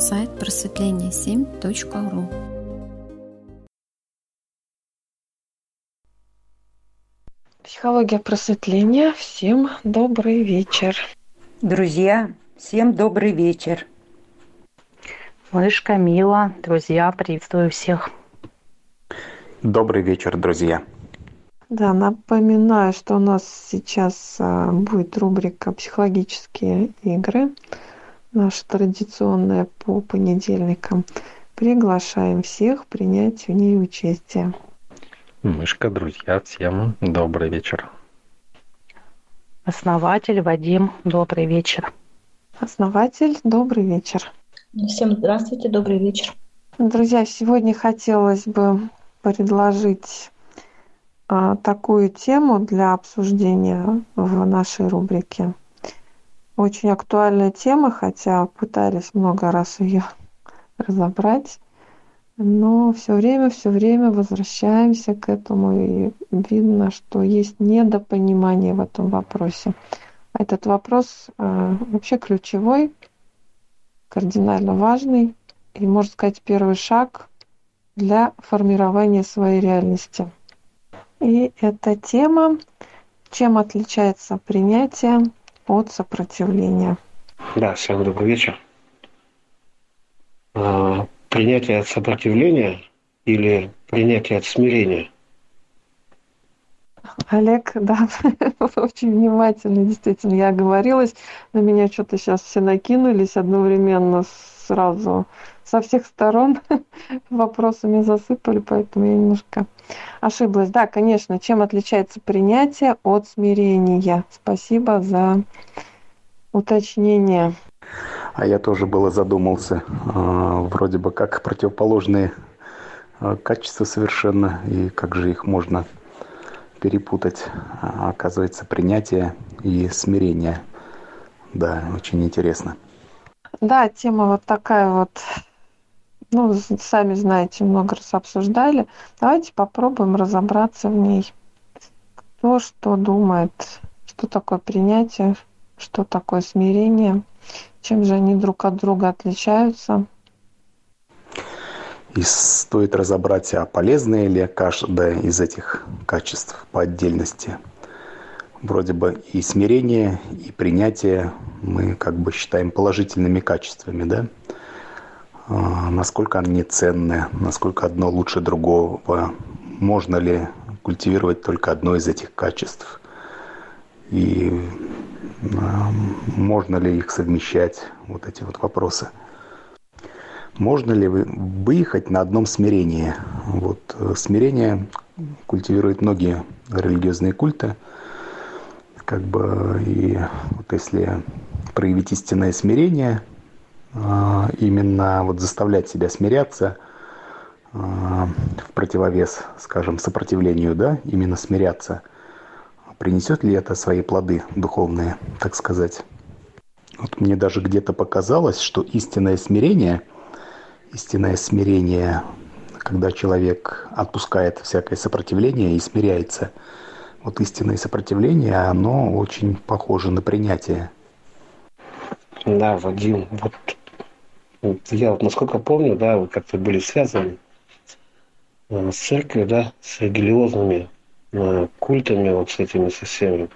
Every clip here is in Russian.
сайт просветление7.ру. Психология просветления. Всем добрый вечер. Друзья, всем добрый вечер. Мышка, Мила, друзья, приветствую всех. Добрый вечер, друзья. Да, напоминаю, что у нас сейчас а, будет рубрика «Психологические игры», наша традиционная по понедельникам. Приглашаем всех принять в ней участие. Мышка, друзья, всем добрый вечер. Основатель Вадим, добрый вечер. Основатель, добрый вечер. Всем здравствуйте, добрый вечер. Друзья, сегодня хотелось бы предложить а, такую тему для обсуждения в нашей рубрике. Очень актуальная тема, хотя пытались много раз ее разобрать, но все время, все время возвращаемся к этому, и видно, что есть недопонимание в этом вопросе. Этот вопрос а, вообще ключевой, кардинально важный, и, можно сказать, первый шаг для формирования своей реальности – и эта тема «Чем отличается принятие от сопротивления?» Да, всем добрый вечер. А, принятие от сопротивления или принятие от смирения? Олег, да, очень внимательно, действительно, я оговорилась, на меня что-то сейчас все накинулись одновременно сразу со всех сторон вопросами засыпали, поэтому я немножко ошиблась. Да, конечно, чем отличается принятие от смирения? Спасибо за уточнение. А я тоже было задумался. А, вроде бы как противоположные а, качества совершенно, и как же их можно перепутать. А, оказывается, принятие и смирение. Да, очень интересно. Да, тема вот такая вот ну, сами знаете, много раз обсуждали. Давайте попробуем разобраться в ней. Кто что думает, что такое принятие, что такое смирение, чем же они друг от друга отличаются. И стоит разобрать, а полезные ли каждое из этих качеств по отдельности. Вроде бы и смирение, и принятие мы как бы считаем положительными качествами, да? А, насколько они ценны, насколько одно лучше другого, можно ли культивировать только одно из этих качеств и можно ли их совмещать, вот эти вот вопросы. Можно ли выехать на одном смирении? Вот э, смирение культивируют многие религиозные культы. Как бы и вот если проявить истинное смирение, а, именно вот заставлять себя смиряться а, в противовес, скажем, сопротивлению, да, именно смиряться, принесет ли это свои плоды духовные, так сказать. Вот мне даже где-то показалось, что истинное смирение, истинное смирение, когда человек отпускает всякое сопротивление и смиряется, вот истинное сопротивление, оно очень похоже на принятие. Да, Вадим, вот я вот насколько помню, да, вы как-то были связаны э, с церковью, да, с религиозными э, культами, вот с этими со всеми.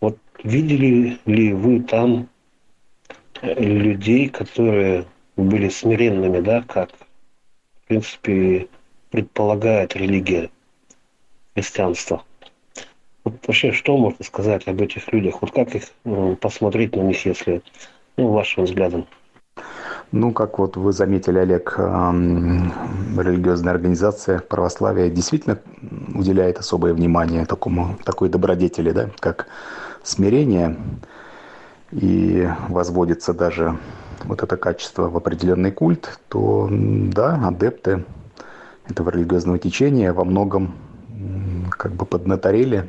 Вот видели ли вы там э, людей, которые были смиренными, да, как, в принципе, предполагает религия христианства? Вот вообще, что можно сказать об этих людях? Вот как их посмотреть на них, если, ну, вашим взглядом? Ну, как вот вы заметили, Олег, религиозная организация православия действительно уделяет особое внимание такому, такой добродетели, да, как смирение. И возводится даже вот это качество в определенный культ, то да, адепты этого религиозного течения во многом как бы поднаторели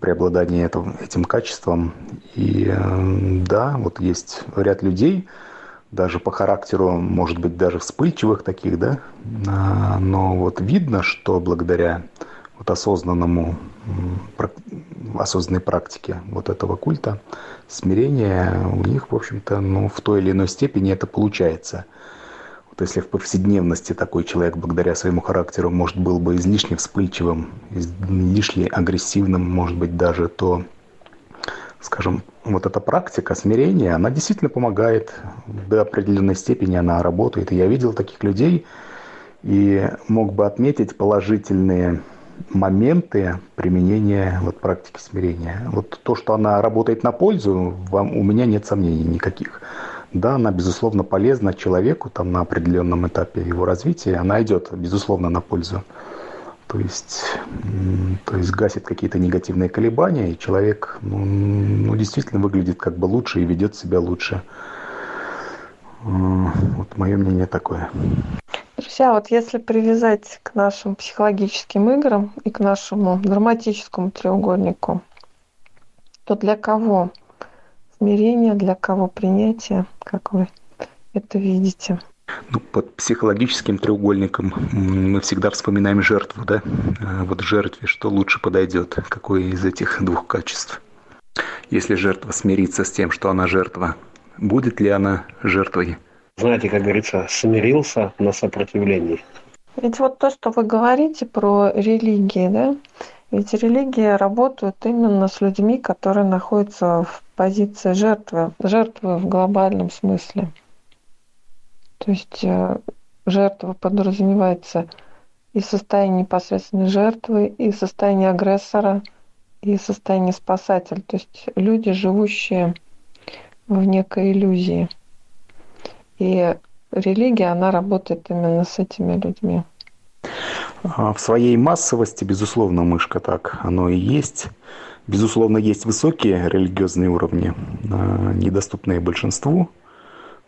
преобладание этим качеством. И да, вот есть ряд людей, даже по характеру, может быть, даже вспыльчивых таких, да, а, но вот видно, что благодаря вот осознанному осознанной практики вот этого культа, смирения, у них, в общем-то, ну, в той или иной степени это получается. Вот если в повседневности такой человек, благодаря своему характеру, может, был бы излишне вспыльчивым, излишне агрессивным, может быть, даже, то, скажем, вот эта практика смирения, она действительно помогает до определенной степени, она работает. И я видел таких людей и мог бы отметить положительные моменты применения вот практики смирения. Вот то, что она работает на пользу, вам, у меня нет сомнений никаких. Да, она, безусловно, полезна человеку там, на определенном этапе его развития. Она идет, безусловно, на пользу. То есть, то есть гасит какие-то негативные колебания, и человек ну, ну, действительно выглядит как бы лучше и ведет себя лучше. Вот мое мнение такое. Друзья, вот если привязать к нашим психологическим играм и к нашему драматическому треугольнику, то для кого смирение, для кого принятие, как вы это видите? Ну, под психологическим треугольником мы всегда вспоминаем жертву, да? А вот жертве что лучше подойдет? Какое из этих двух качеств? Если жертва смирится с тем, что она жертва, будет ли она жертвой? знаете, как говорится, смирился на сопротивлении. Ведь вот то, что вы говорите про религии, да, ведь религии работают именно с людьми, которые находятся в позиции жертвы, жертвы в глобальном смысле. То есть э, жертва подразумевается и состояние непосредственной жертвы, и состояние агрессора, и состояние спасателя. То есть люди, живущие в некой иллюзии – и религия, она работает именно с этими людьми. А в своей массовости, безусловно, мышка так, оно и есть. Безусловно, есть высокие религиозные уровни, а, недоступные большинству.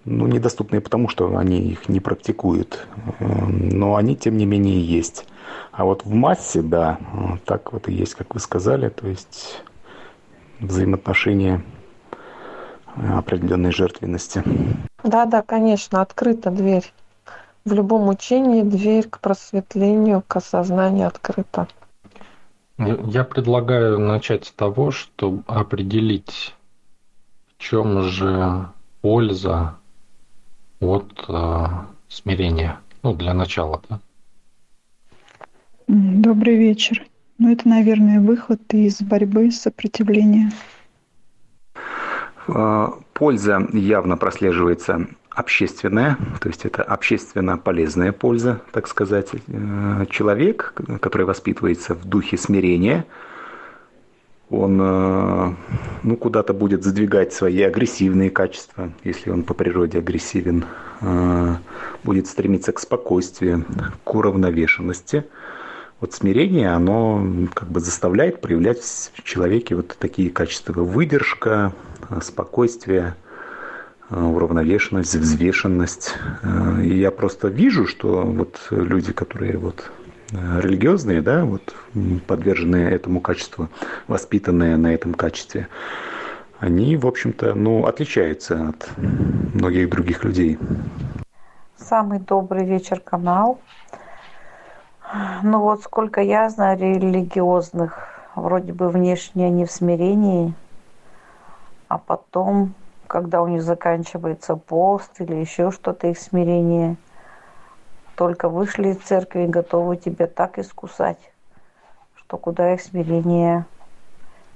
Ну, недоступные потому, что они их не практикуют. Но они, тем не менее, есть. А вот в массе, да, так вот и есть, как вы сказали, то есть взаимоотношения определенной жертвенности. Да, да, конечно, открыта дверь. В любом учении дверь к просветлению, к осознанию открыта. Я предлагаю начать с того, чтобы определить, в чем же польза от э, смирения. Ну, для начала, да. Добрый вечер. Ну, это, наверное, выход из борьбы, сопротивления. А, польза явно прослеживается общественная, то есть это общественно полезная польза, так сказать. Э, человек, который воспитывается в духе смирения, он э, ну, куда-то будет задвигать свои агрессивные качества, если он по природе агрессивен, э, будет стремиться к спокойствию, к уравновешенности – вот смирение, оно как бы заставляет проявлять в человеке вот такие качества. Выдержка, спокойствие, уравновешенность, взвешенность. И я просто вижу, что вот люди, которые вот религиозные, да, вот подверженные этому качеству, воспитанные на этом качестве, они, в общем-то, ну, отличаются от многих других людей. Самый добрый вечер, канал. Ну вот сколько я знаю религиозных, вроде бы внешне они в смирении, а потом, когда у них заканчивается пост или еще что-то их смирение, только вышли из церкви и готовы тебя так искусать, что куда их смирение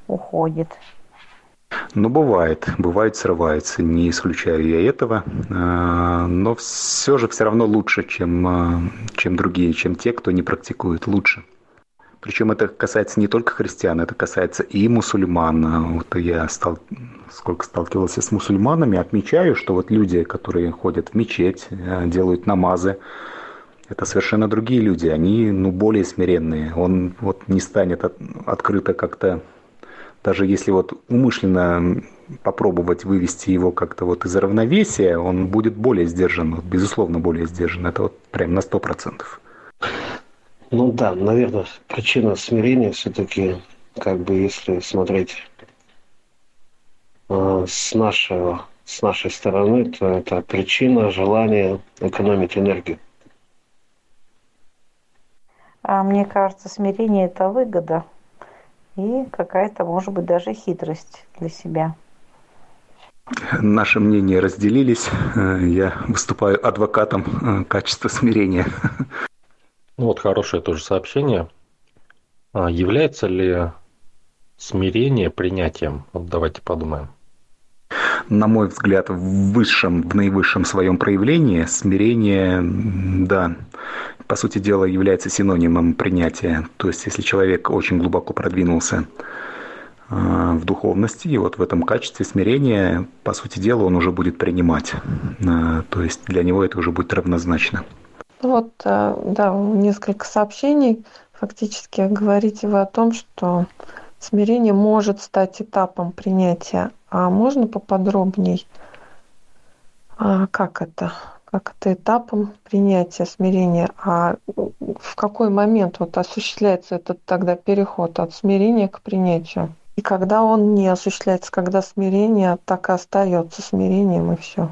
уходит. Ну, бывает, бывает срывается, не исключаю я этого, а, но все же все равно лучше, чем, а, чем другие, чем те, кто не практикует, лучше. Причем это касается не только христиан, это касается и мусульман. Вот я стал, сколько сталкивался с мусульманами, отмечаю, что вот люди, которые ходят в мечеть, а, делают намазы, это совершенно другие люди, они ну, более смиренные. Он вот не станет от, открыто как-то даже если вот умышленно попробовать вывести его как-то вот из равновесия, он будет более сдержан, вот, безусловно, более сдержан. Это вот прям на сто процентов. Ну да, наверное, причина смирения все-таки, как бы если смотреть э, с нашего с нашей стороны, то это причина желания экономить энергию. А мне кажется, смирение – это выгода и какая-то, может быть, даже хитрость для себя. Наши мнения разделились. Я выступаю адвокатом качества смирения. Ну вот хорошее тоже сообщение. А является ли смирение принятием? Вот давайте подумаем. На мой взгляд, в высшем, в наивысшем своем проявлении смирение, да, по сути дела, является синонимом принятия. То есть, если человек очень глубоко продвинулся а, в духовности, и вот в этом качестве смирения, по сути дела, он уже будет принимать. А, то есть для него это уже будет равнозначно. Вот, э, да, несколько сообщений. Фактически говорите вы о том, что смирение может стать этапом принятия. А можно поподробней, а как это? Как это этапом принятия смирения? А в какой момент вот осуществляется этот тогда переход от смирения к принятию? И когда он не осуществляется, когда смирение так и остается смирением и все.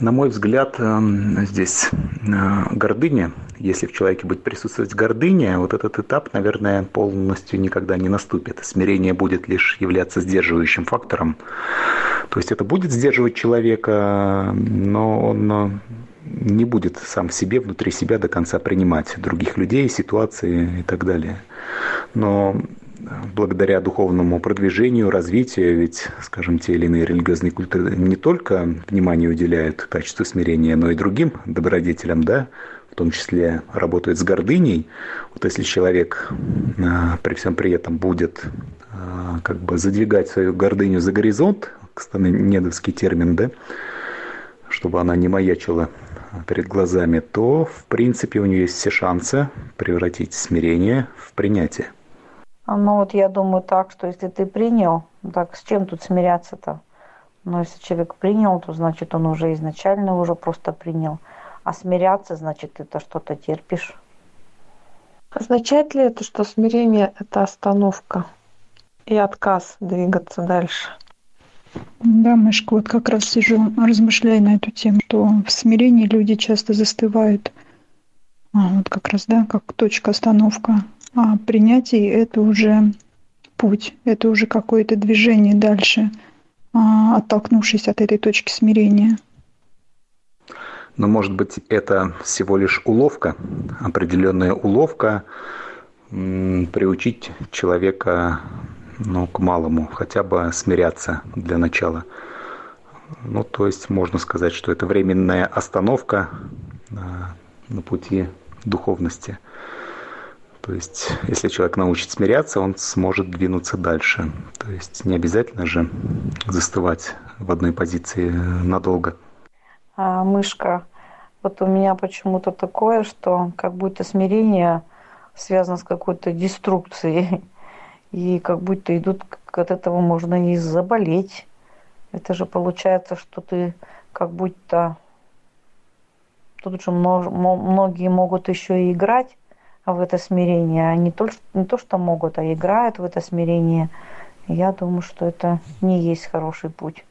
На мой взгляд, эм, здесь э, гордыня, если в человеке будет присутствовать гордыня, вот этот этап, наверное, полностью никогда не наступит. Смирение будет лишь являться сдерживающим фактором. То есть это будет сдерживать человека, но он э, не будет сам в себе, внутри себя до конца принимать других людей, ситуации и так далее. Но благодаря духовному продвижению, развитию, ведь, скажем, те или иные религиозные культуры не только внимание уделяют качеству смирения, но и другим добродетелям, да, в том числе работают с гордыней. Вот если человек а, при всем при этом будет а, как бы задвигать свою гордыню за горизонт, кстати, недовский термин, да, чтобы она не маячила перед глазами, то, в принципе, у нее есть все шансы превратить смирение в принятие. Ну вот я думаю так, что если ты принял, так с чем тут смиряться-то? Но если человек принял, то значит он уже изначально уже просто принял. А смиряться, значит, это что-то терпишь. Означает ли это, что смирение – это остановка и отказ двигаться дальше? Да, Мышка, вот как раз сижу, размышляю на эту тему, что в смирении люди часто застывают. А, вот как раз, да, как точка остановка. А принятие – это уже путь, это уже какое-то движение дальше, а, оттолкнувшись от этой точки смирения. Но, может быть, это всего лишь уловка, определенная уловка, приучить человека ну, к малому, хотя бы смиряться для начала. Ну, то есть можно сказать, что это временная остановка а, на пути духовности – то есть, если человек научит смиряться, он сможет двинуться дальше. То есть, не обязательно же застывать в одной позиции надолго. А, мышка, вот у меня почему-то такое, что как будто смирение связано с какой-то деструкцией. И как будто идут, от этого можно и заболеть. Это же получается, что ты как будто... Тут же многие могут еще и играть в это смирение. Они то, не то, что могут, а играют в это смирение. Я думаю, что это не есть хороший путь.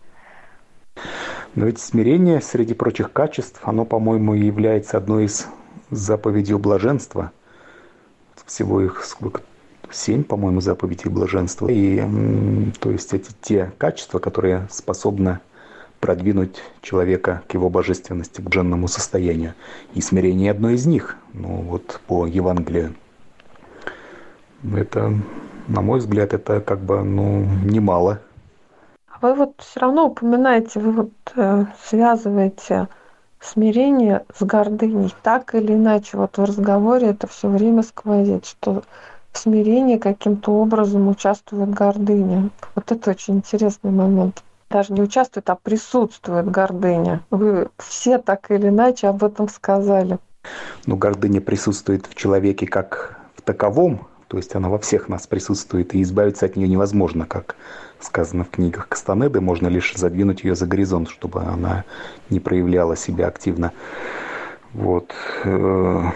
Но ведь смирение, среди прочих качеств, оно, по-моему, является одной из заповедей блаженства. Всего их сколько? Семь, по-моему, заповедей блаженства. И то есть эти те качества, которые способны продвинуть человека к его божественности, к дженному состоянию. И смирение одно из них. Ну вот по Евангелию. Это, на мой взгляд, это как бы ну, немало. А вы вот все равно упоминаете, вы вот э, связываете смирение с гордыней. Так или иначе, вот в разговоре это все время сквозит, что в смирении каким-то образом участвует гордыня. Вот это очень интересный момент даже не участвует, а присутствует гордыня. Вы все так или иначе об этом сказали. Ну, гордыня присутствует в человеке как в таковом, то есть она во всех нас присутствует, и избавиться от нее невозможно, как сказано в книгах Кастанеды, можно лишь задвинуть ее за горизонт, чтобы она не проявляла себя активно. Вот. Э,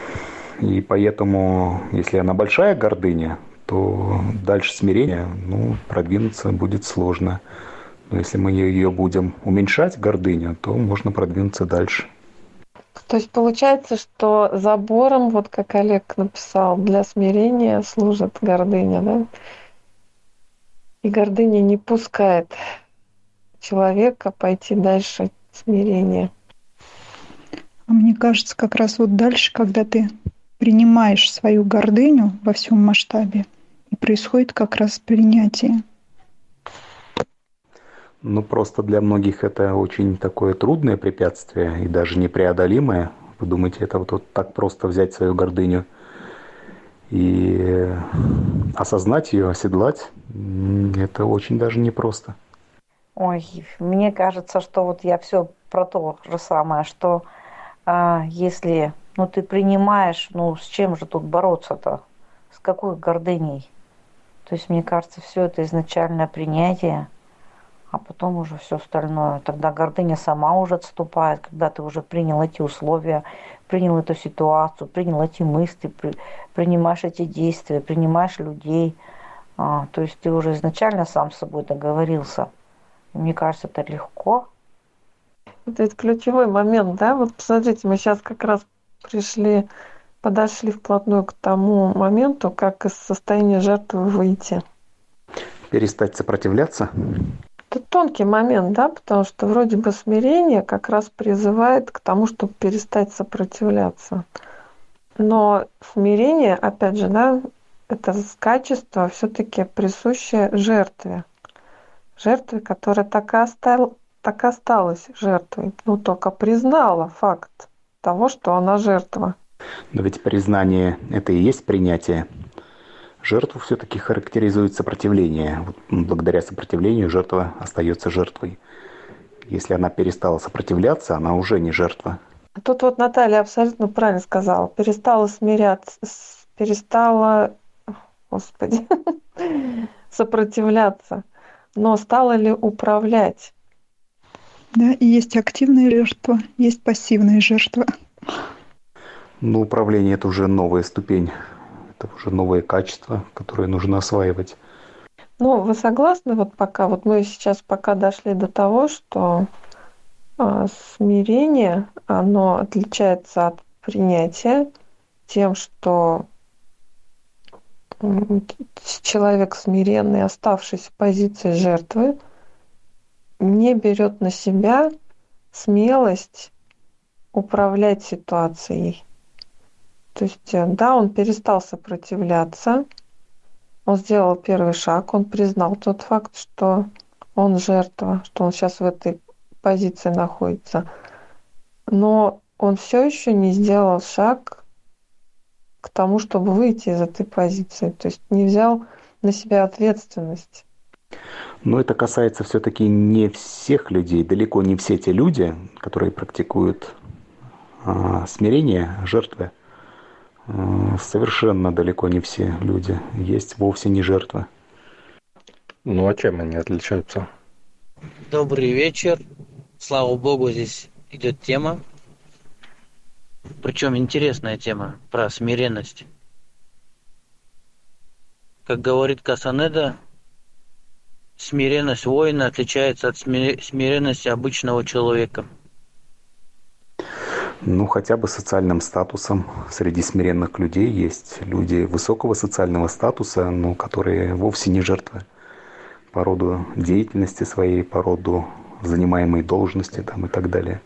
и поэтому, если она большая гордыня, то дальше смирения ну, продвинуться будет сложно. Но если мы ее будем уменьшать, гордыню, то можно продвинуться дальше. То есть получается, что забором, вот как Олег написал, для смирения служит гордыня, да? И гордыня не пускает человека пойти дальше смирения. А мне кажется, как раз вот дальше, когда ты принимаешь свою гордыню во всем масштабе, и происходит как раз принятие. Ну, просто для многих это очень такое трудное препятствие и даже непреодолимое. Вы думаете, это вот, вот так просто взять свою гордыню и осознать ее, оседлать, это очень даже непросто. Ой, мне кажется, что вот я все про то же самое, что а, если ну, ты принимаешь, ну с чем же тут бороться-то? С какой гордыней? То есть, мне кажется, все это изначальное принятие – а потом уже все остальное. Тогда гордыня сама уже отступает, когда ты уже принял эти условия, принял эту ситуацию, принял эти мысли, при, принимаешь эти действия, принимаешь людей. А, то есть ты уже изначально сам с собой договорился. Мне кажется, это легко. Это ведь ключевой момент, да? Вот посмотрите, мы сейчас как раз пришли, подошли вплотную к тому моменту, как из состояния жертвы выйти. Перестать сопротивляться? Это тонкий момент, да, потому что вроде бы смирение как раз призывает к тому, чтобы перестать сопротивляться. Но смирение, опять же, да, это качество все-таки присущее жертве. Жертве, которая так и, остал, так и осталась жертвой, ну только признала факт того, что она жертва. Но ведь признание – это и есть принятие жертву все-таки характеризует сопротивление. Вот благодаря сопротивлению жертва остается жертвой. Если она перестала сопротивляться, она уже не жертва. Тут вот Наталья абсолютно правильно сказала. Перестала смиряться, перестала, господи, сопротивляться. Но стала ли управлять? Да, и есть активная жертва, есть пассивная жертва. Ну, управление – это уже новая ступень это уже новые качества, которые нужно осваивать. Ну, вы согласны, вот пока, вот мы сейчас пока дошли до того, что э, смирение, оно отличается от принятия тем, что человек смиренный, оставшись в позиции жертвы, не берет на себя смелость управлять ситуацией. То есть, э, да, он перестал сопротивляться, он сделал первый шаг, он признал тот факт, что он жертва, что он сейчас в этой позиции находится. Но он все еще не сделал шаг к тому, чтобы выйти из этой позиции. То есть не взял на себя ответственность. Но это касается все-таки не всех людей, далеко не все те люди, которые практикуют а, смирение жертвы совершенно далеко не все люди есть вовсе не жертвы. Ну а чем они отличаются? Добрый вечер. Слава богу, здесь идет тема. Причем интересная тема про смиренность. Как говорит Касанеда, смиренность воина отличается от смиренности обычного человека – ну, хотя бы социальным статусом. Среди смиренных людей есть люди высокого социального статуса, но которые вовсе не жертвы по роду деятельности своей, по роду занимаемой должности там, и так далее.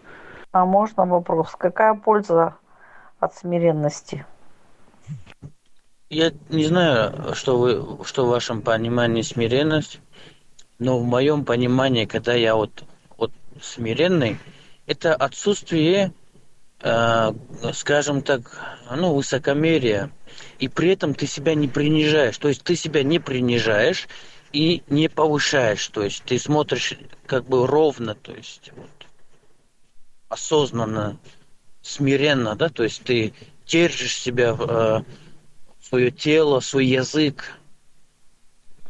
А можно вопрос? Какая польза от смиренности? Я не знаю, что, вы, что в вашем понимании смиренность, но в моем понимании, когда я вот, вот смиренный, это отсутствие скажем так, ну, высокомерие, и при этом ты себя не принижаешь. То есть ты себя не принижаешь и не повышаешь. То есть ты смотришь как бы ровно, то есть вот, осознанно, смиренно, да, то есть ты держишь себя, э, свое тело, свой язык.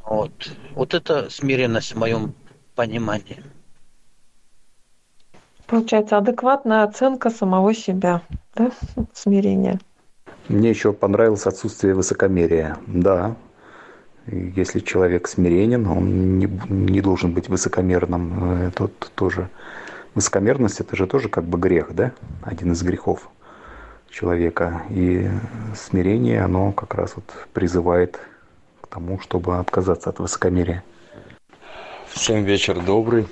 Вот. вот это смиренность в моем понимании. Получается, адекватная оценка самого себя, да? смирение. Мне еще понравилось отсутствие высокомерия. Да, если человек смиренен, он не, не должен быть высокомерным. Тут тоже высокомерность это же тоже как бы грех, да? Один из грехов человека. И смирение, оно как раз вот призывает к тому, чтобы отказаться от высокомерия. Всем вечер добрый.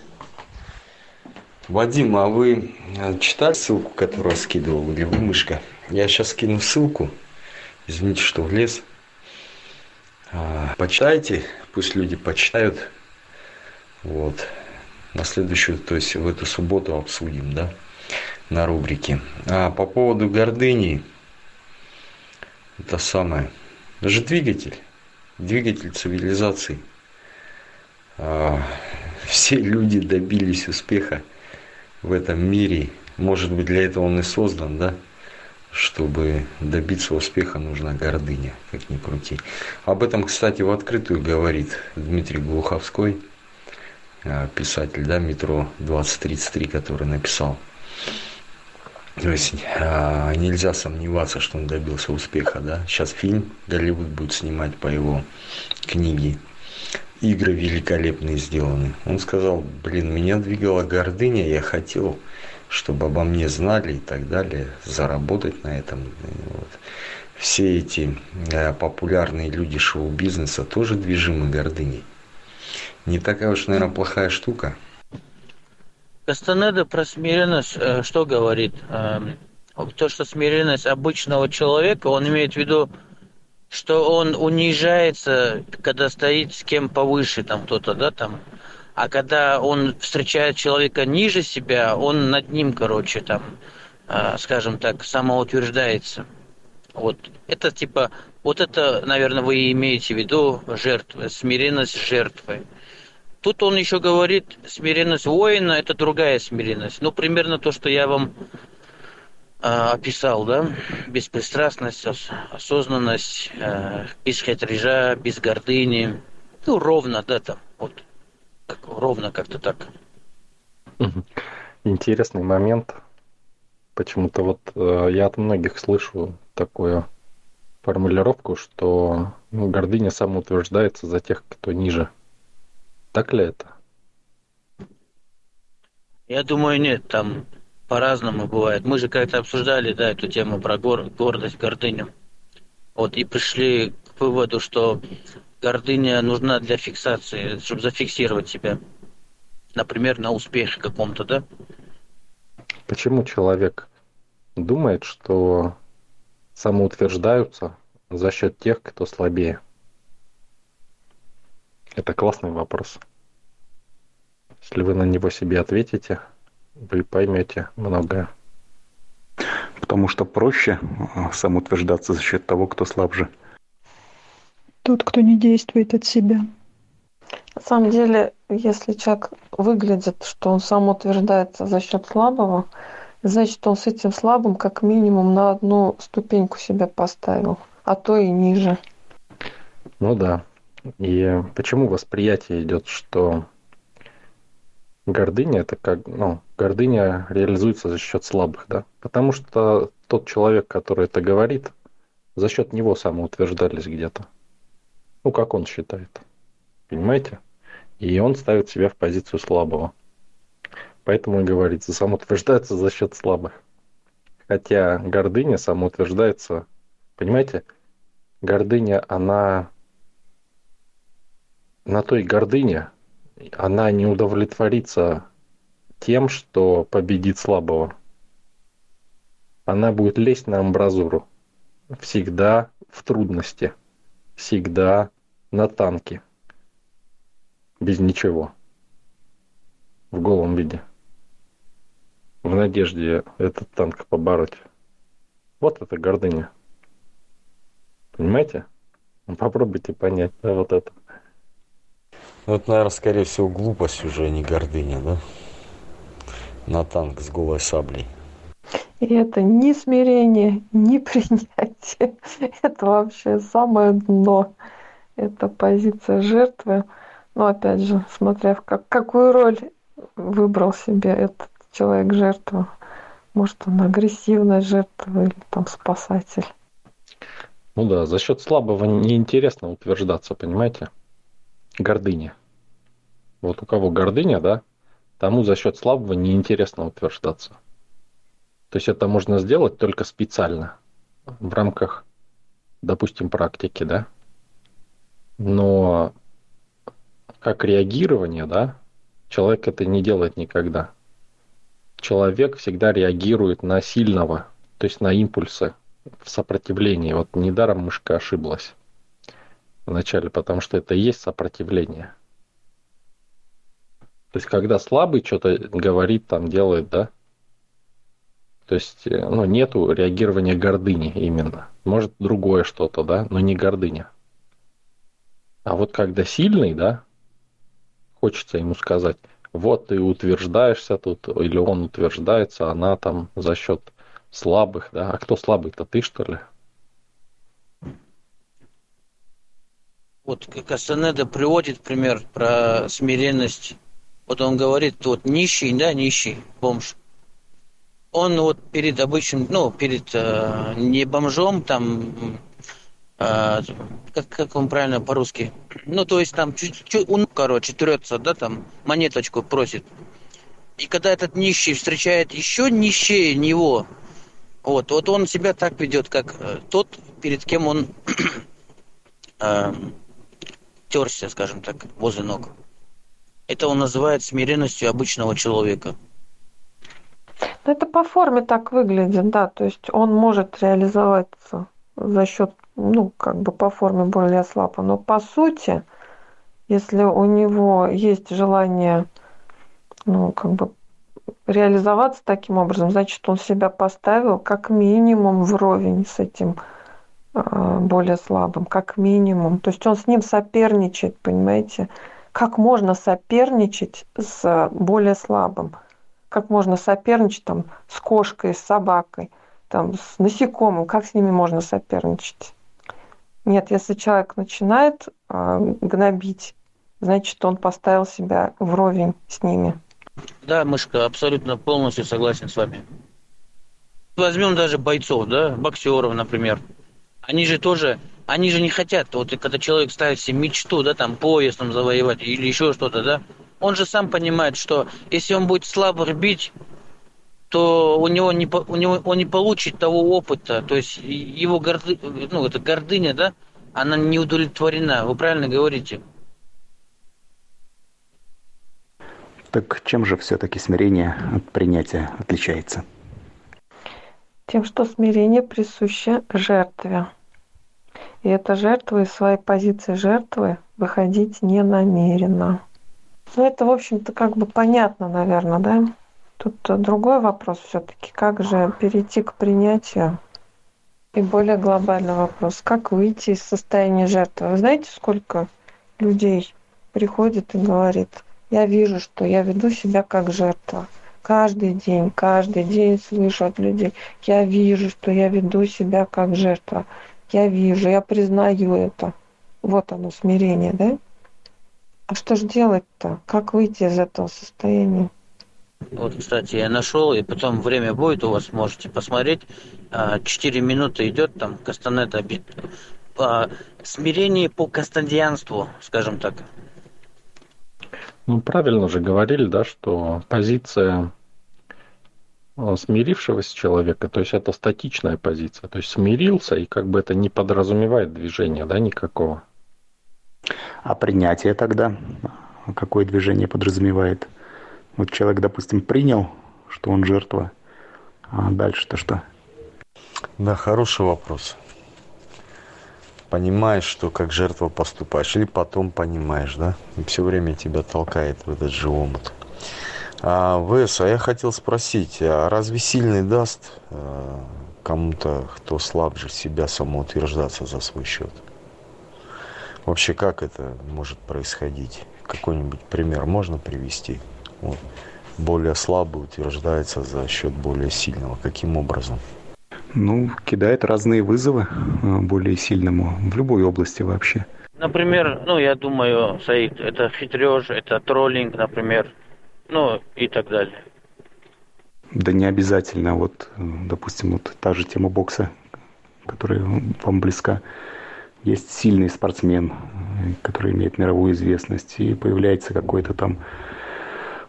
Вадим, а вы э, читали ссылку, которую я скидывал, или вы мышка? Я сейчас скину ссылку. Извините, что влез. А, почитайте, пусть люди почитают. Вот. На следующую, то есть в эту субботу обсудим, да, на рубрике. А по поводу гордыни, это самое. Даже двигатель, двигатель цивилизации. А, все люди добились успеха в этом мире. Может быть, для этого он и создан, да? Чтобы добиться успеха, нужна гордыня, как ни крути. Об этом, кстати, в открытую говорит Дмитрий Глуховской, а, писатель, да, «Метро 2033», который написал. То есть а, нельзя сомневаться, что он добился успеха, да. Сейчас фильм Голливуд будет снимать по его книге. Игры великолепные сделаны. Он сказал, блин, меня двигала гордыня, я хотел, чтобы обо мне знали и так далее, заработать на этом. Вот. Все эти э, популярные люди шоу-бизнеса тоже движимы гордыней. Не такая уж, наверное, плохая штука. Кастанеда про смиренность э, что говорит? Э, то, что смиренность обычного человека, он имеет в виду, что он унижается, когда стоит с кем повыше, там кто-то, да, там. А когда он встречает человека ниже себя, он над ним, короче, там, э, скажем так, самоутверждается. Вот. Это типа, вот это, наверное, вы имеете в виду жертвы, смиренность жертвы. Тут он еще говорит, смиренность воина – это другая смиренность. Ну, примерно то, что я вам описал, да? Беспристрастность, ос- осознанность, э, без хитрежа, без гордыни. Ну, ровно, да, там, вот. Как, ровно как-то так. Интересный момент. Почему-то вот э, я от многих слышу такую формулировку, что ну, гордыня самоутверждается за тех, кто ниже. Так ли это? Я думаю, нет, там по-разному бывает. Мы же как-то обсуждали, да, эту тему про гор- гордость, гордыню. Вот, и пришли к выводу, что гордыня нужна для фиксации, чтобы зафиксировать себя. Например, на успехе каком-то, да? Почему человек думает, что самоутверждаются за счет тех, кто слабее? Это классный вопрос. Если вы на него себе ответите, вы поймете многое. Потому что проще э, самоутверждаться за счет того, кто слабже. Тот, кто не действует от себя. На самом деле, если человек выглядит, что он самоутверждается за счет слабого, значит, он с этим слабым как минимум на одну ступеньку себя поставил, а то и ниже. Ну да. И почему восприятие идет, что гордыня это как, ну, гордыня реализуется за счет слабых, да? Потому что тот человек, который это говорит, за счет него самоутверждались где-то. Ну, как он считает. Понимаете? И он ставит себя в позицию слабого. Поэтому и говорит, самоутверждается за счет слабых. Хотя гордыня самоутверждается, понимаете, гордыня, она на той гордыне, она не удовлетворится тем, что победит слабого. Она будет лезть на амбразуру. Всегда в трудности. Всегда на танке. Без ничего. В голом виде. В надежде этот танк побороть. Вот это гордыня. Понимаете? Ну, попробуйте понять, да, вот это. Ну, это, наверное, скорее всего, глупость уже, а не гордыня, да? На танк с голой саблей. И это ни смирение, ни принятие. Это вообще самое дно. Это позиция жертвы. Но опять же, смотря в как, какую роль выбрал себе этот человек жертву. Может, он агрессивная жертва или там спасатель. Ну да, за счет слабого неинтересно утверждаться, понимаете? Гордыня. Вот у кого гордыня, да, тому за счет слабого неинтересно утверждаться. То есть это можно сделать только специально, в рамках, допустим, практики, да. Но как реагирование, да, человек это не делает никогда. Человек всегда реагирует на сильного, то есть на импульсы в сопротивлении. Вот недаром мышка ошиблась вначале, потому что это и есть сопротивление. То есть, когда слабый что-то говорит, там делает, да, то есть, э, ну, нету реагирования гордыни именно. Может, другое что-то, да, но не гордыня. А вот когда сильный, да, хочется ему сказать, вот ты утверждаешься тут, или он утверждается, она там за счет слабых, да. А кто слабый-то, ты что ли? Вот Кастанеда приводит пример про смиренность. Вот он говорит, вот нищий, да, нищий, бомж. Он вот перед обычным, ну, перед э, не бомжом, там, э, как, как он правильно по-русски, ну, то есть там, чуть-чуть, он, короче, трется, да, там, монеточку просит. И когда этот нищий встречает еще нищее него, вот, вот он себя так ведет, как э, тот, перед кем он э, терся, скажем так, возле ног. Это он называет смиренностью обычного человека. Это по форме так выглядит, да, то есть он может реализоваться за счет, ну, как бы по форме более слабо, но по сути, если у него есть желание, ну, как бы реализоваться таким образом, значит, он себя поставил как минимум вровень с этим более слабым, как минимум. То есть он с ним соперничает, понимаете? Как можно соперничать с более слабым? Как можно соперничать там, с кошкой, с собакой, там, с насекомым? Как с ними можно соперничать? Нет, если человек начинает э, гнобить, значит, он поставил себя вровень с ними. Да, мышка, абсолютно полностью согласен с вами. Возьмем даже бойцов, да, боксеров, например. Они же тоже, они же не хотят, вот когда человек ставит себе мечту, да, там, пояс там завоевать или еще что-то, да, он же сам понимает, что если он будет слабо бить, то у него не, у него, он не получит того опыта, то есть его горды, ну, это гордыня, да, она не удовлетворена, вы правильно говорите. Так чем же все-таки смирение от принятия отличается? Тем, что смирение присуще жертве. И эта жертва из своей позиции жертвы выходить не намерена. Ну, это, в общем-то, как бы понятно, наверное, да? Тут другой вопрос все-таки, как же перейти к принятию? И более глобальный вопрос, как выйти из состояния жертвы? Вы знаете, сколько людей приходит и говорит, я вижу, что я веду себя как жертва каждый день, каждый день слышу от людей, я вижу, что я веду себя как жертва. Я вижу, я признаю это. Вот оно, смирение, да? А что же делать-то? Как выйти из этого состояния? Вот, кстати, я нашел, и потом время будет, у вас можете посмотреть. А, четыре минуты идет там Кастанета а, смирение по кастандианству, скажем так. Ну, правильно же говорили, да, что позиция э, смирившегося человека, то есть это статичная позиция, то есть смирился, и как бы это не подразумевает движения, да, никакого. А принятие тогда какое движение подразумевает? Вот человек, допустим, принял, что он жертва, а дальше-то что? Да, хороший вопрос понимаешь, что как жертва поступаешь, или потом понимаешь, да, и все время тебя толкает в этот же омут. А, ВС, а я хотел спросить, а разве сильный даст а, кому-то, кто слабже себя, самоутверждаться за свой счет? Вообще, как это может происходить? Какой-нибудь пример можно привести? Вот. Более слабый утверждается за счет более сильного. Каким образом? Ну, кидает разные вызовы э, более сильному в любой области вообще. Например, ну, я думаю, Саид, это хитреж, это троллинг, например, ну, и так далее. Да не обязательно. Вот, э, допустим, вот та же тема бокса, которая вам близка. Есть сильный спортсмен, э, который имеет мировую известность, и появляется какой-то там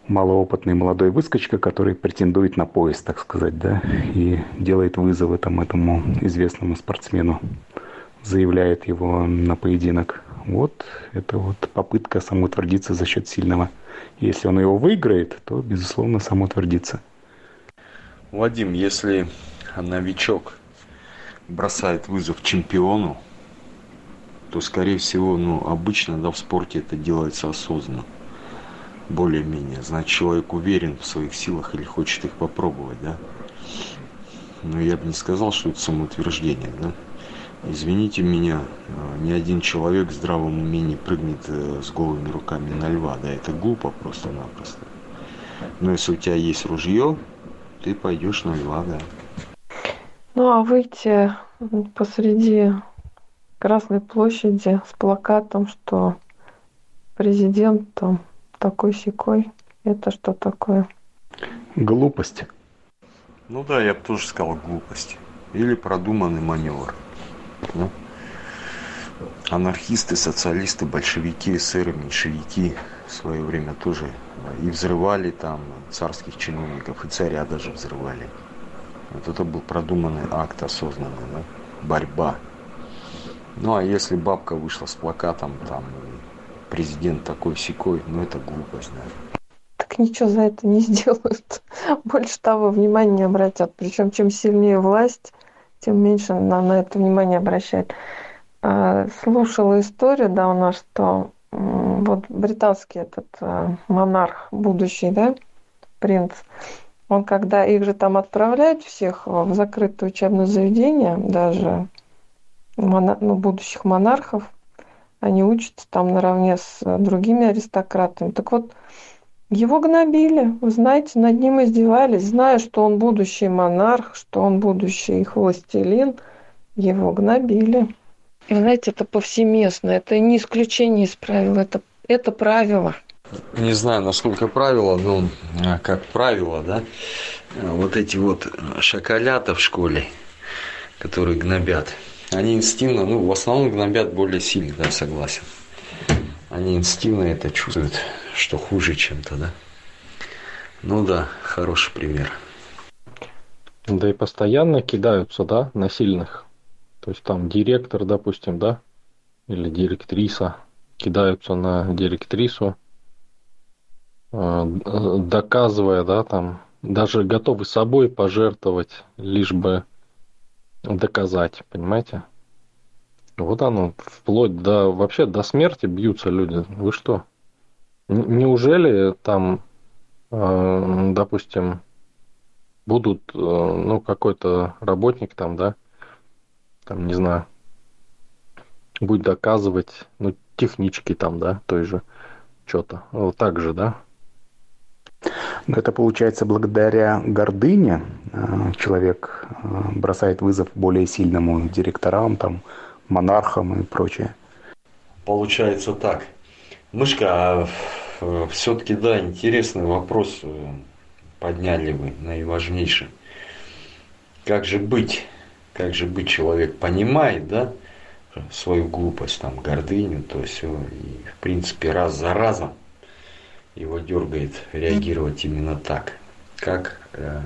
малоопытный молодой выскочка, который претендует на пояс, так сказать, да, и делает вызовы там этому известному спортсмену, заявляет его на поединок. Вот это вот попытка самоутвердиться за счет сильного. Если он его выиграет, то, безусловно, самоутвердится. Вадим, если новичок бросает вызов чемпиону, то, скорее всего, ну, обычно, да, в спорте это делается осознанно. Более-менее. Значит, человек уверен в своих силах или хочет их попробовать, да. Но я бы не сказал, что это самоутверждение, да. Извините меня, э, ни один человек в здравом уме не прыгнет э, с голыми руками на льва, да, это глупо просто-напросто. Но если у тебя есть ружье, ты пойдешь на льва, да. Ну а выйти посреди Красной площади с плакатом, что президент там такой секой, это что такое? Глупость. Ну да, я бы тоже сказал глупость. Или продуманный маневр. Да? Анархисты, социалисты, большевики, эсеры, меньшевики в свое время тоже и взрывали там царских чиновников, и царя даже взрывали. Вот это был продуманный акт осознанный, да? борьба. Ну а если бабка вышла с плакатом, там, президент такой секой, ну это глупость, да. Так ничего за это не сделают. Больше того, внимание не обратят. Причем чем сильнее власть, тем меньше на, на это внимание обращает. А, слушала историю давно, что вот британский этот а, монарх будущий, да, принц, он когда их же там отправляют всех в закрытое учебное заведение, даже ну, будущих монархов, они учатся там наравне с другими аристократами. Так вот, его гнобили, вы знаете, над ним издевались, зная, что он будущий монарх, что он будущий их властелин, его гнобили. И знаете, это повсеместно, это не исключение из правил, это, это правило. Не знаю, насколько правило, но а, как правило, да, вот эти вот шоколята в школе, которые гнобят, они инстинктивно, ну, в основном гнобят более сильно, да, согласен. Они инстинктивно это чувствуют что хуже чем-то, да? Ну да, хороший пример. Да и постоянно кидаются, да, на сильных. То есть там директор, допустим, да, или директриса кидаются на директрису, э, доказывая, да, там, даже готовы собой пожертвовать, лишь бы доказать, понимаете? Вот оно, вплоть до, вообще до смерти бьются люди. Вы что? Неужели там, э, допустим, будут, э, ну, какой-то работник там, да, там, не знаю, будет доказывать, ну, технички там, да, той же, что-то. Вот так же, да? Но это получается благодаря гордыне э, человек бросает вызов более сильному директорам, там, монархам и прочее. Получается так – Мышка, а э, все-таки, да, интересный вопрос э, подняли вы, наиважнейший. Как же быть? Как же быть? Человек понимает, да, свою глупость, там, гордыню, то все, и, в принципе, раз за разом его дергает реагировать именно так. Как, э,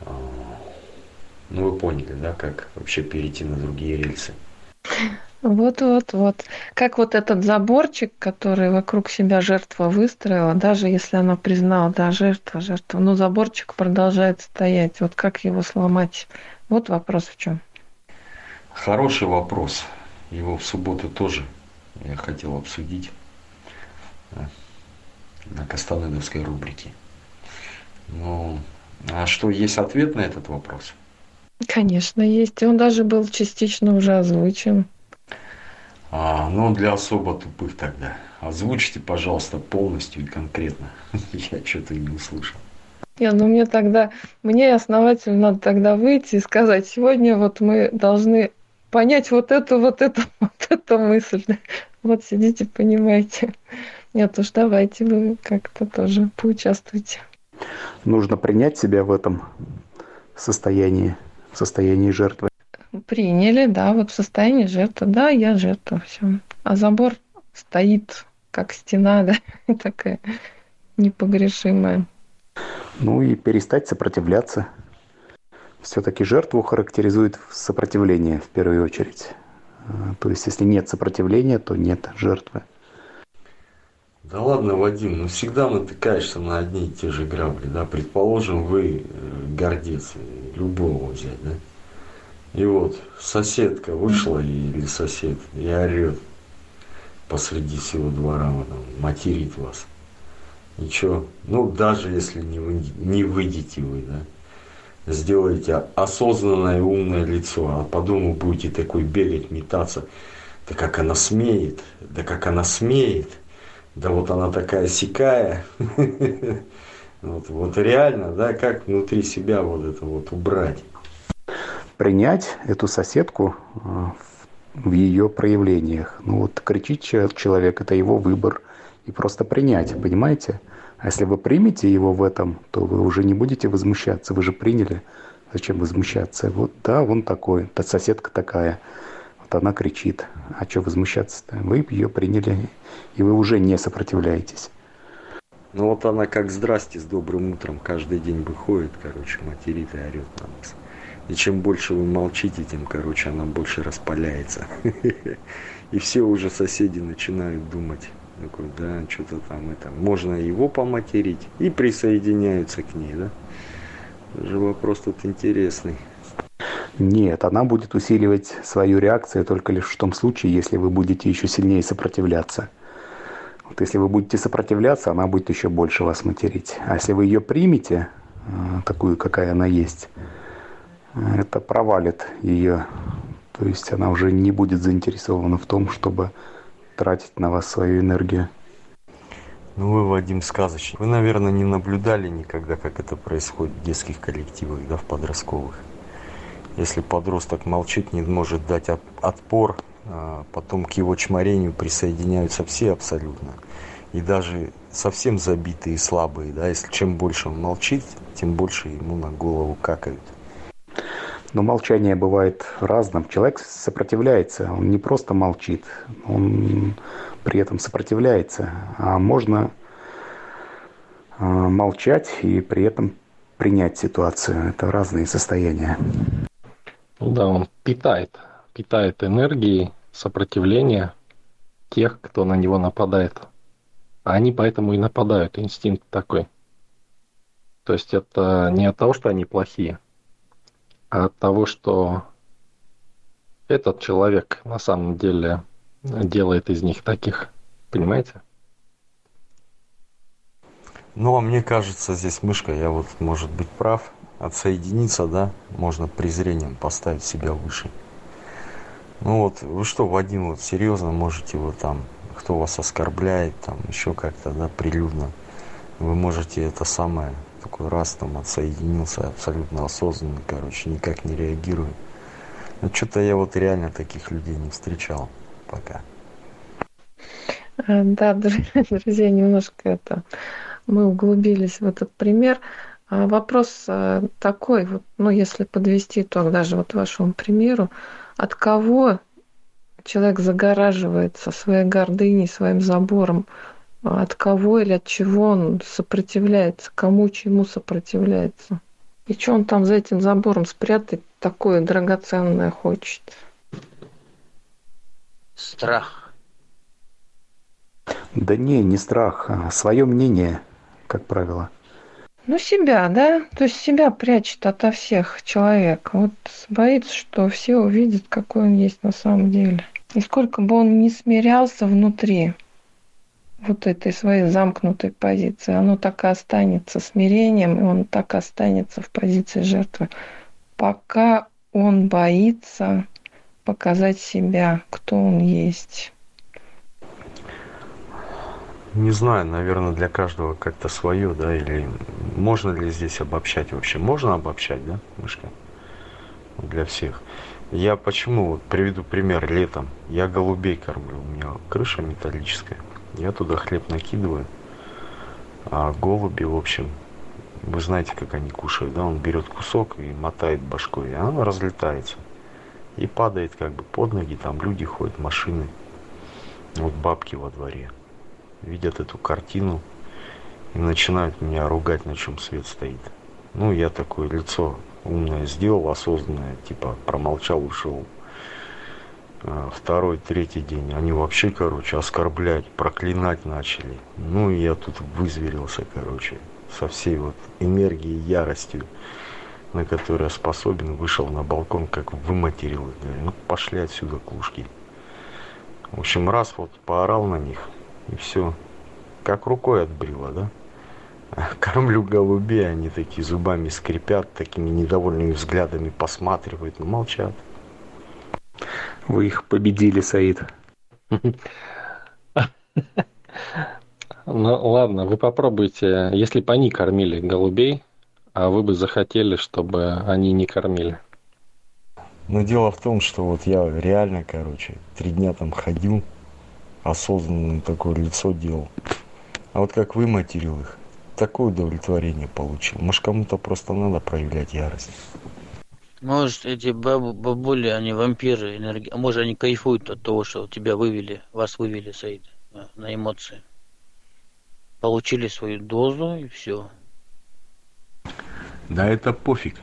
э, ну, вы поняли, да, как вообще перейти на другие рельсы. Вот-вот-вот. Как вот этот заборчик, который вокруг себя жертва выстроила, даже если она признала, да, жертва, жертва, но заборчик продолжает стоять. Вот как его сломать? Вот вопрос в чем. Хороший вопрос. Его в субботу тоже я хотел обсудить на Кастанедовской рубрике. Ну, а что, есть ответ на этот вопрос? Конечно, есть. Он даже был частично уже озвучен. А, ну, для особо тупых тогда. Озвучьте, пожалуйста, полностью и конкретно. Я что-то не услышал. Не, ну мне тогда, мне основательно надо тогда выйти и сказать, сегодня вот мы должны понять вот эту, вот эту, вот эту мысль. Вот сидите, понимаете. Нет уж, давайте вы как-то тоже поучаствуйте. Нужно принять себя в этом состоянии, в состоянии жертвы. Приняли, да, вот в состоянии жертвы. Да, я жертва, все. А забор стоит, как стена, да, такая непогрешимая. Ну и перестать сопротивляться. Все-таки жертву характеризует сопротивление в первую очередь. То есть, если нет сопротивления, то нет жертвы. Да ладно, Вадим, ну всегда натыкаешься на одни и те же грабли, да. Предположим, вы гордец, любого взять, да. И вот соседка вышла или сосед и орет посреди всего двора, там, материт вас. Ничего. Ну, даже если не, вы, не выйдете вы, да, сделаете осознанное умное лицо, а потом вы будете такой бегать, метаться. Да как она смеет, да как она смеет, да вот она такая сикая. Вот, вот реально, да, как внутри себя вот это вот убрать принять эту соседку э, в ее проявлениях. Ну вот кричит человек, это его выбор. И просто принять, понимаете? А если вы примете его в этом, то вы уже не будете возмущаться. Вы же приняли. Зачем возмущаться? Вот да, он такой, та соседка такая. Она кричит. А что возмущаться-то? Вы ее приняли, и вы уже не сопротивляетесь. Ну вот она как здрасте с добрым утром каждый день выходит, короче, материт и орет на нас. И чем больше вы молчите, тем, короче, она больше распаляется. И все уже соседи начинают думать, такой, да, что-то там это, можно его поматерить, и присоединяются к ней, да. Же вопрос тут интересный. Нет, она будет усиливать свою реакцию только лишь в том случае, если вы будете еще сильнее сопротивляться. Вот если вы будете сопротивляться, она будет еще больше вас материть. А если вы ее примете, э, такую, какая она есть, это провалит ее. То есть она уже не будет заинтересована в том, чтобы тратить на вас свою энергию. Ну вы, Вадим, сказочник. Вы, наверное, не наблюдали никогда, как это происходит в детских коллективах, да, в подростковых. Если подросток молчит, не может дать отпор, а потом к его чморению присоединяются все абсолютно. И даже совсем забитые и слабые, да, если чем больше он молчит, тем больше ему на голову какают. Но молчание бывает разным. Человек сопротивляется, он не просто молчит, он при этом сопротивляется. А можно а, молчать и при этом принять ситуацию. Это разные состояния. Ну да, он питает, питает энергией сопротивления тех, кто на него нападает. А они поэтому и нападают, инстинкт такой. То есть это не от того, что они плохие, а от того, что этот человек на самом деле делает из них таких. Понимаете? Ну, а мне кажется, здесь мышка, я вот, может быть, прав. Отсоединиться, да, можно презрением поставить себя выше. Ну вот, вы что, Вадим, вот серьезно можете вот там, кто вас оскорбляет, там еще как-то, да, прилюдно, вы можете это самое такой раз там отсоединился абсолютно осознанно, короче, никак не реагирует. Но что-то я вот реально таких людей не встречал пока. Э, да, друзья, немножко это мы углубились в этот пример. А вопрос э, такой, вот, ну, если подвести итог даже вот вашему примеру, от кого человек загораживается своей гордыней, своим забором, от кого или от чего он сопротивляется, кому чему сопротивляется. И что он там за этим забором спрятать такое драгоценное хочет? Страх. Да не, не страх, а свое мнение, как правило. Ну, себя, да? То есть себя прячет ото всех человек. Вот боится, что все увидят, какой он есть на самом деле. И сколько бы он ни смирялся внутри, вот этой своей замкнутой позиции. Оно так и останется смирением, и он так и останется в позиции жертвы, пока он боится показать себя, кто он есть. Не знаю, наверное, для каждого как-то свое, да, или можно ли здесь обобщать вообще? Можно обобщать, да, мышка? Для всех. Я почему, вот приведу пример, летом, я голубей кормлю, у меня крыша металлическая. Я туда хлеб накидываю. А голуби, в общем, вы знаете, как они кушают, да? Он берет кусок и мотает башкой, и оно разлетается. И падает как бы под ноги, там люди ходят, машины. Вот бабки во дворе. Видят эту картину и начинают меня ругать, на чем свет стоит. Ну, я такое лицо умное сделал, осознанное, типа промолчал, ушел. а, второй, третий день, они вообще, короче, оскорблять, проклинать начали. Ну, и я тут вызверился, короче, со всей вот энергией, яростью, на которую я способен, вышел на балкон, как выматерил. Говорю, ну, пошли отсюда, клушки. В общем, раз вот поорал на них, и все. Как рукой отбрило, да? Кормлю голубей, они такие зубами скрипят, такими недовольными взглядами посматривают, но молчат. Вы их победили, Саид. Ну ладно, вы попробуйте, если бы они кормили голубей, а вы бы захотели, чтобы они не кормили. Но дело в том, что вот я реально, короче, три дня там ходил, осознанно такое лицо делал. А вот как вы материл их, такое удовлетворение получил. Может, кому-то просто надо проявлять ярость. Может, эти бабу, бабули, они вампиры, энерги... а может, они кайфуют от того, что тебя вывели, вас вывели, Саид, на эмоции. Получили свою дозу и все. Да это пофиг.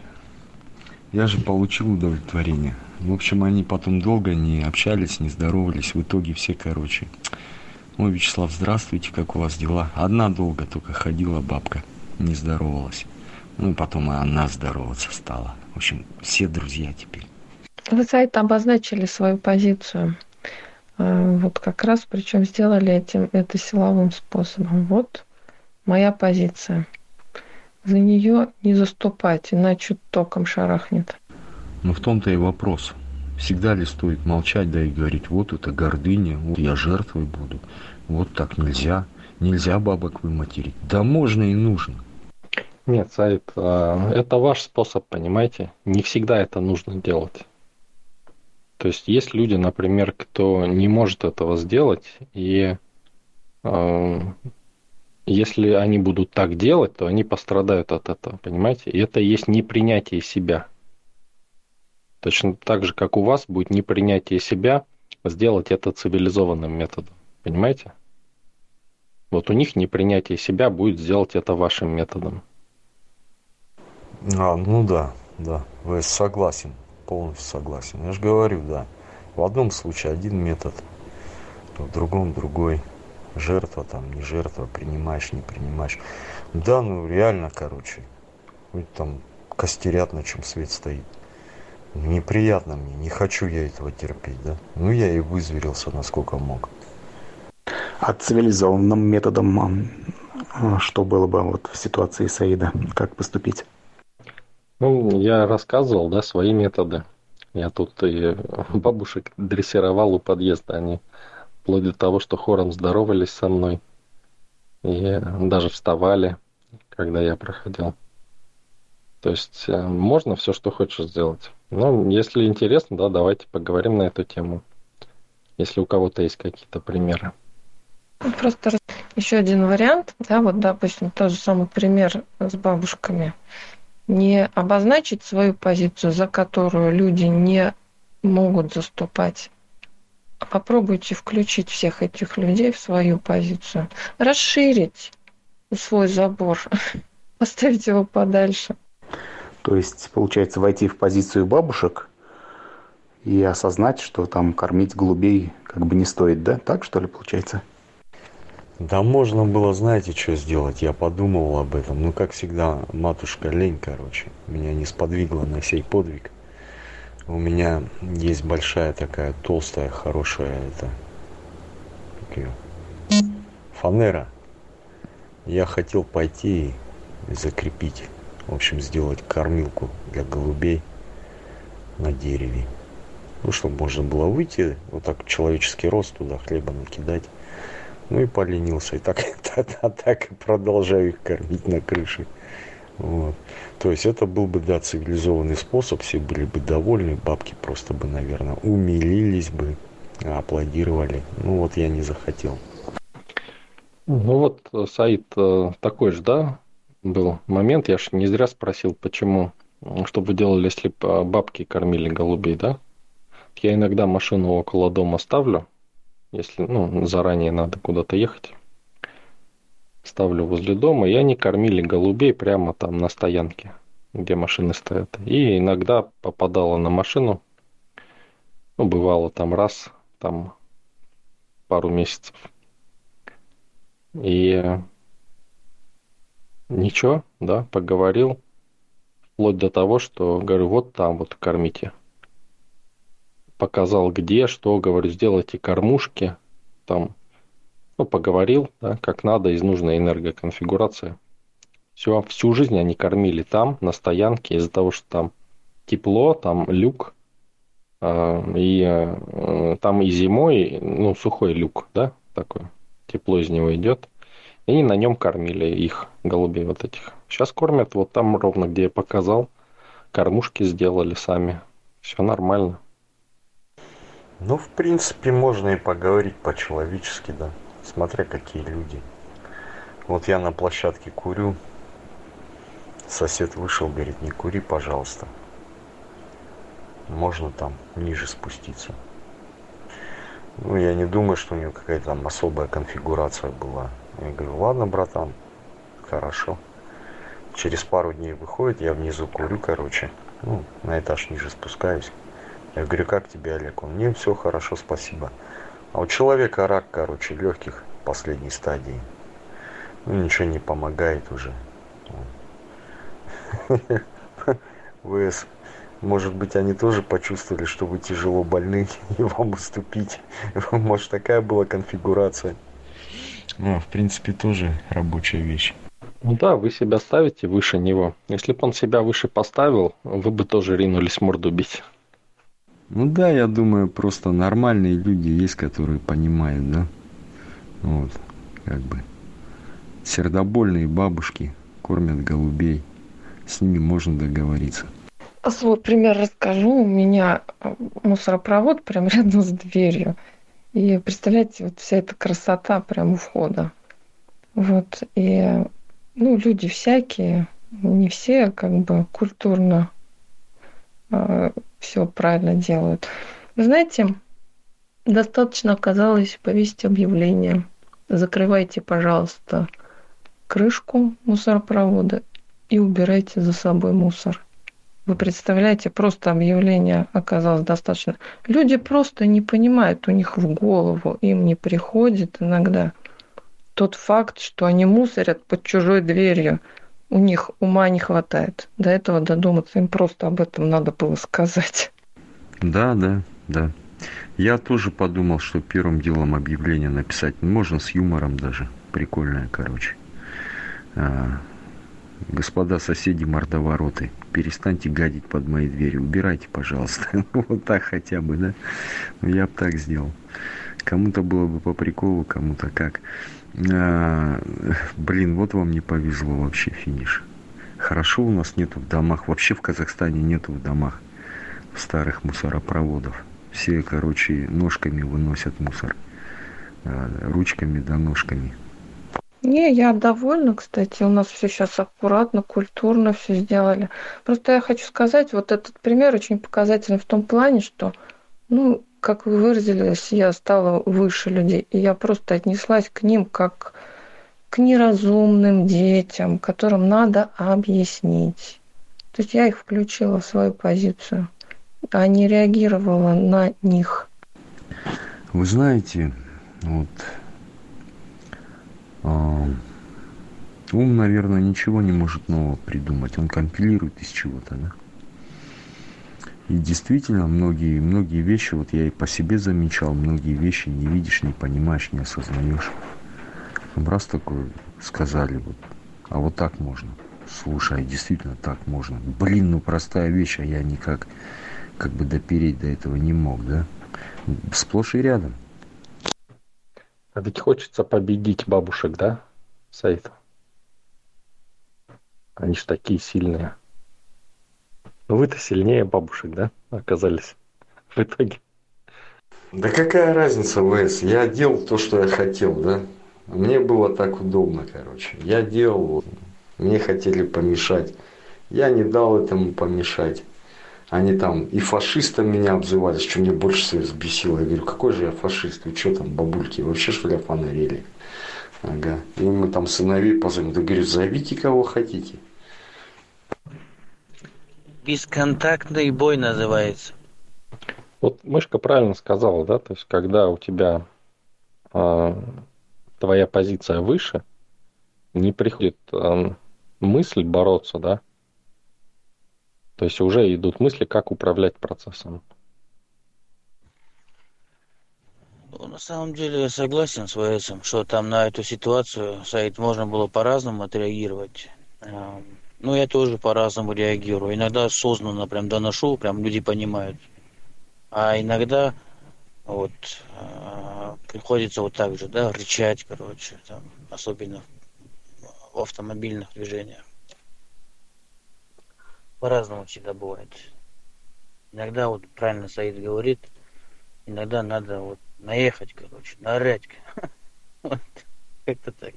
Я же получил удовлетворение. В общем, они потом долго не общались, не здоровались. В итоге все, короче. Ой, Вячеслав, здравствуйте, как у вас дела? Одна долго только ходила бабка, не здоровалась. Ну, потом и она здороваться стала. В общем, все друзья теперь. Вы, Сайт, обозначили свою позицию. Э, вот как раз, причем сделали этим, это силовым способом. Вот моя позиция за нее не заступать, иначе током шарахнет. Ну в том-то и вопрос. Всегда ли стоит молчать, да и говорить, вот это гордыня, вот я жертвой буду, вот так нельзя, нельзя бабок выматерить. Да можно и нужно. Нет, Саид, а, это ваш способ, понимаете? Не всегда это нужно делать. То есть есть люди, например, кто не может этого сделать, и а, если они будут так делать, то они пострадают от этого, понимаете? И это и есть непринятие себя. Точно так же, как у вас будет непринятие себя, сделать это цивилизованным методом. Понимаете? Вот у них непринятие себя будет сделать это вашим методом. А, ну да, да, вы согласен, полностью согласен. Я же говорю, да. В одном случае один метод, в другом другой жертва там, не жертва, принимаешь, не принимаешь. Да, ну реально, короче, там костерят, на чем свет стоит. Неприятно мне, не хочу я этого терпеть, да. Ну я и вызверился, насколько мог. А цивилизованным методом а, что было бы вот в ситуации Саида? Как поступить? Ну, я рассказывал, да, свои методы. Я тут и бабушек дрессировал у подъезда. Они вплоть до того, что хором здоровались со мной. И даже вставали, когда я проходил. То есть э, можно все, что хочешь сделать. Но если интересно, да, давайте поговорим на эту тему. Если у кого-то есть какие-то примеры. Просто еще один вариант, да, вот, допустим, тот же самый пример с бабушками. Не обозначить свою позицию, за которую люди не могут заступать, попробуйте включить всех этих людей в свою позицию, расширить свой забор, поставить его подальше. То есть, получается, войти в позицию бабушек и осознать, что там кормить голубей как бы не стоит, да? Так что ли получается? Да можно было, знаете, что сделать? Я подумал об этом. Ну, как всегда, матушка лень, короче, меня не сподвигла на сей подвиг. У меня есть большая такая толстая, хорошая это фанера. Я хотел пойти и закрепить, в общем, сделать кормилку для голубей на дереве. Ну, чтобы можно было выйти, вот так человеческий рост туда хлеба накидать. Ну и поленился. И так, так, так и продолжаю их кормить на крыше. Вот. То есть это был бы, да, цивилизованный способ, все были бы довольны, бабки просто бы, наверное, умилились бы, аплодировали. Ну вот я не захотел. Ну вот, Саид, э, такой же, да, был момент, я же не зря спросил, почему, что бы делали, если бы бабки кормили голубей, да? Я иногда машину около дома ставлю, если, ну, заранее надо куда-то ехать ставлю возле дома, и они кормили голубей прямо там на стоянке, где машины стоят. И иногда попадала на машину, Ну, бывало там раз, там пару месяцев. И ничего, да, поговорил. Вплоть до того, что говорю, вот там вот кормите. Показал где, что, говорю, сделайте кормушки. Там, ну, поговорил, да, как надо, из нужной энергоконфигурации. Все, всю жизнь они кормили там, на стоянке, из-за того, что там тепло, там люк, э, и э, там и зимой, ну, сухой люк, да, такой, тепло из него идет. И на нем кормили их, голубей вот этих. Сейчас кормят вот там ровно, где я показал. Кормушки сделали сами. Все нормально. Ну, в принципе, можно и поговорить по-человечески, да. Смотря какие люди. Вот я на площадке курю. Сосед вышел, говорит, не кури, пожалуйста. Можно там ниже спуститься. Ну, я не думаю, что у него какая-то там особая конфигурация была. Я говорю, ладно, братан, хорошо. Через пару дней выходит, я внизу курю, короче. Ну, на этаж ниже спускаюсь. Я говорю, как тебе, Олег? Он, мне все хорошо, спасибо. А у человека рак, короче, легких последней стадии. Ну, ничего не помогает уже. ВС, может быть, они тоже почувствовали, что вы тяжело больны, и вам уступить. Может, такая была конфигурация. Ну, в принципе, тоже рабочая вещь. Ну да, вы себя ставите выше него. Если бы он себя выше поставил, вы бы тоже ринулись морду бить. Ну да, я думаю, просто нормальные люди есть, которые понимают, да. Вот, как бы. Сердобольные бабушки кормят голубей. С ними можно договориться. Свой пример расскажу. У меня мусоропровод прямо рядом с дверью. И представляете, вот вся эта красота прямо у входа. Вот, и, ну, люди всякие, не все как бы культурно э, все правильно делают. Вы знаете, достаточно оказалось повесить объявление. Закрывайте, пожалуйста, крышку мусоропровода и убирайте за собой мусор. Вы представляете, просто объявление оказалось достаточно. Люди просто не понимают, у них в голову им не приходит иногда тот факт, что они мусорят под чужой дверью. У них ума не хватает. До этого додуматься, им просто об этом надо было сказать. Да, да, да. Я тоже подумал, что первым делом объявление написать. Можно с юмором даже. Прикольное, короче. А, господа соседи мордовороты, перестаньте гадить под моей дверью, убирайте, пожалуйста. вот так хотя бы, да? Ну, я бы так сделал. Кому-то было бы по приколу, кому-то как. А, блин, вот вам не повезло вообще финиш. Хорошо у нас нету в домах, вообще в Казахстане нету в домах старых мусоропроводов. Все, короче, ножками выносят мусор. А, ручками да ножками. Не, я довольна, кстати. У нас все сейчас аккуратно, культурно все сделали. Просто я хочу сказать, вот этот пример очень показательный в том плане, что, ну, как вы выразились, я стала выше людей. И я просто отнеслась к ним как к неразумным детям, которым надо объяснить. То есть я их включила в свою позицию, а не реагировала на них. Вы знаете, вот ум, наверное, ничего не может нового придумать. Он компилирует из чего-то, да? И действительно, многие, многие вещи, вот я и по себе замечал, многие вещи не видишь, не понимаешь, не осознаешь. Раз такой сказали, вот, а вот так можно. Слушай, а действительно так можно. Блин, ну простая вещь, а я никак как бы допереть до этого не мог, да? Сплошь и рядом. А ведь хочется победить бабушек, да, Саид? Они ж такие сильные. Ну вы-то сильнее бабушек, да, оказались в итоге? Да какая разница, Вес? Я делал то, что я хотел, да? Мне было так удобно, короче. Я делал, мне хотели помешать. Я не дал этому помешать. Они там и фашистом меня обзывали, что мне больше всего взбесило. Я говорю, какой же я фашист? Вы что там, бабульки, вообще что ли офонарели? Ага. И мы там сыновей позовем. Да говорю, зовите кого хотите. Бесконтактный бой называется. Вот мышка правильно сказала, да, то есть когда у тебя э, твоя позиция выше, не приходит э, мысль бороться, да, то есть уже идут мысли, как управлять процессом. Ну, на самом деле я согласен с этим, что там на эту ситуацию, Саид, можно было по-разному отреагировать. Ну, я тоже по-разному реагирую. Иногда осознанно прям доношу, прям люди понимают. А иногда вот э, приходится вот так же, да, рычать, короче, там, особенно в автомобильных движениях. По-разному всегда бывает. Иногда вот правильно Саид говорит, иногда надо вот наехать, короче, наорать. Вот, как-то так.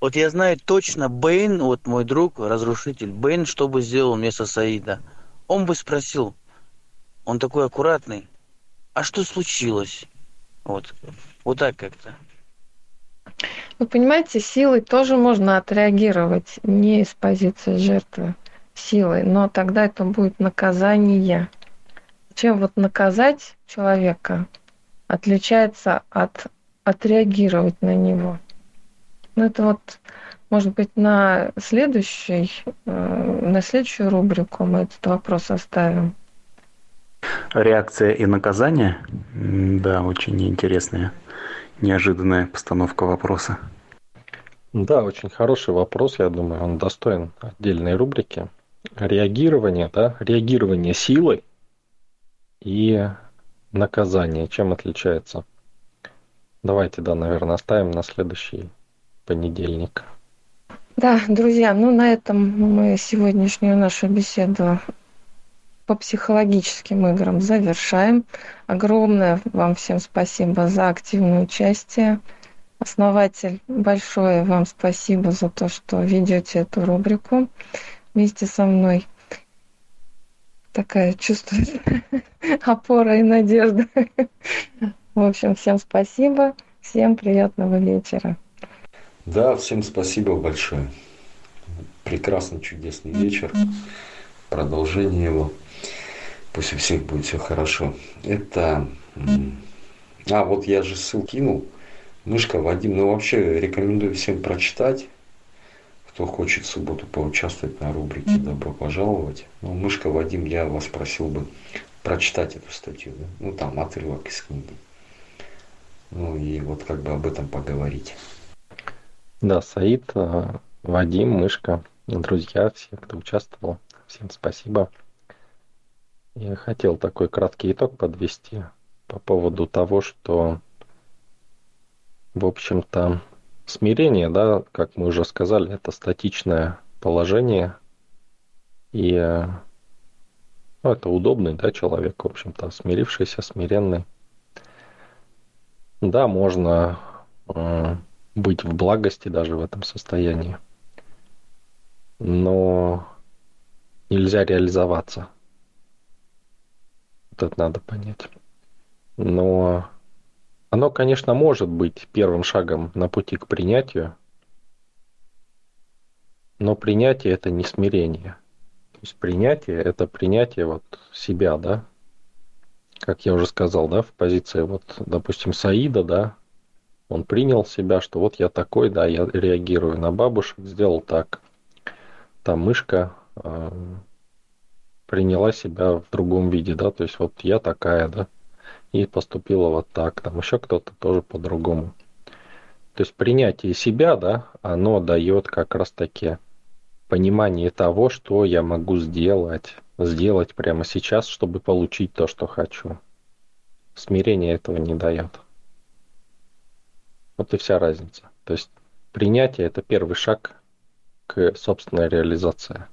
Вот я знаю точно, Бэйн, вот мой друг, разрушитель, Бэйн, что бы сделал вместо Саида? Он бы спросил, он такой аккуратный, а что случилось? Вот, вот так как-то. Вы понимаете, силой тоже можно отреагировать не из позиции жертвы силой, но тогда это будет наказание. Чем вот наказать человека отличается от отреагировать на него. Ну это вот, может быть, на следующий, э, на следующую рубрику мы этот вопрос оставим. Реакция и наказание? Да, очень интересная, неожиданная постановка вопроса. Да, очень хороший вопрос, я думаю, он достоин отдельной рубрики. Реагирование, да, реагирование силой и наказание, чем отличается? Давайте, да, наверное, оставим на следующий понедельник. Да, друзья, ну на этом мы сегодняшнюю нашу беседу по психологическим играм завершаем. Огромное вам всем спасибо за активное участие. Основатель, большое вам спасибо за то, что ведете эту рубрику вместе со мной. Такая чувствуется опора и надежда. В общем, всем спасибо. Всем приятного вечера. Да, всем спасибо большое. Прекрасный, чудесный вечер. Продолжение его. Пусть у всех будет все хорошо. Это... А, вот я же ссылку кинул. Мышка Вадим. Ну, вообще, рекомендую всем прочитать. Кто хочет в субботу поучаствовать на рубрике «Добро пожаловать». Ну, Мышка Вадим, я вас просил бы прочитать эту статью. Да? Ну, там отрывок из книги. Ну, и вот как бы об этом поговорить. Да, Саид, э, Вадим, Мышка, друзья, все, кто участвовал, всем спасибо. Я хотел такой краткий итог подвести по поводу того, что, в общем-то, смирение, да, как мы уже сказали, это статичное положение. И ну, это удобный, да, человек, в общем-то, смирившийся, смиренный. Да, можно э, быть в благости даже в этом состоянии. Но нельзя реализоваться – это надо понять. Но оно, конечно, может быть первым шагом на пути к принятию, но принятие это не смирение. То есть принятие это принятие вот себя, да, как я уже сказал, да, в позиции вот, допустим, Саида, да, он принял себя, что вот я такой, да, я реагирую на бабушек, сделал так. Там мышка э, приняла себя в другом виде, да, то есть вот я такая, да, и поступила вот так, там еще кто-то тоже по-другому. То есть принятие себя, да, оно дает как раз таки понимание того, что я могу сделать, сделать прямо сейчас, чтобы получить то, что хочу. Смирение этого не дает. Вот и вся разница. То есть принятие это первый шаг к собственной реализации.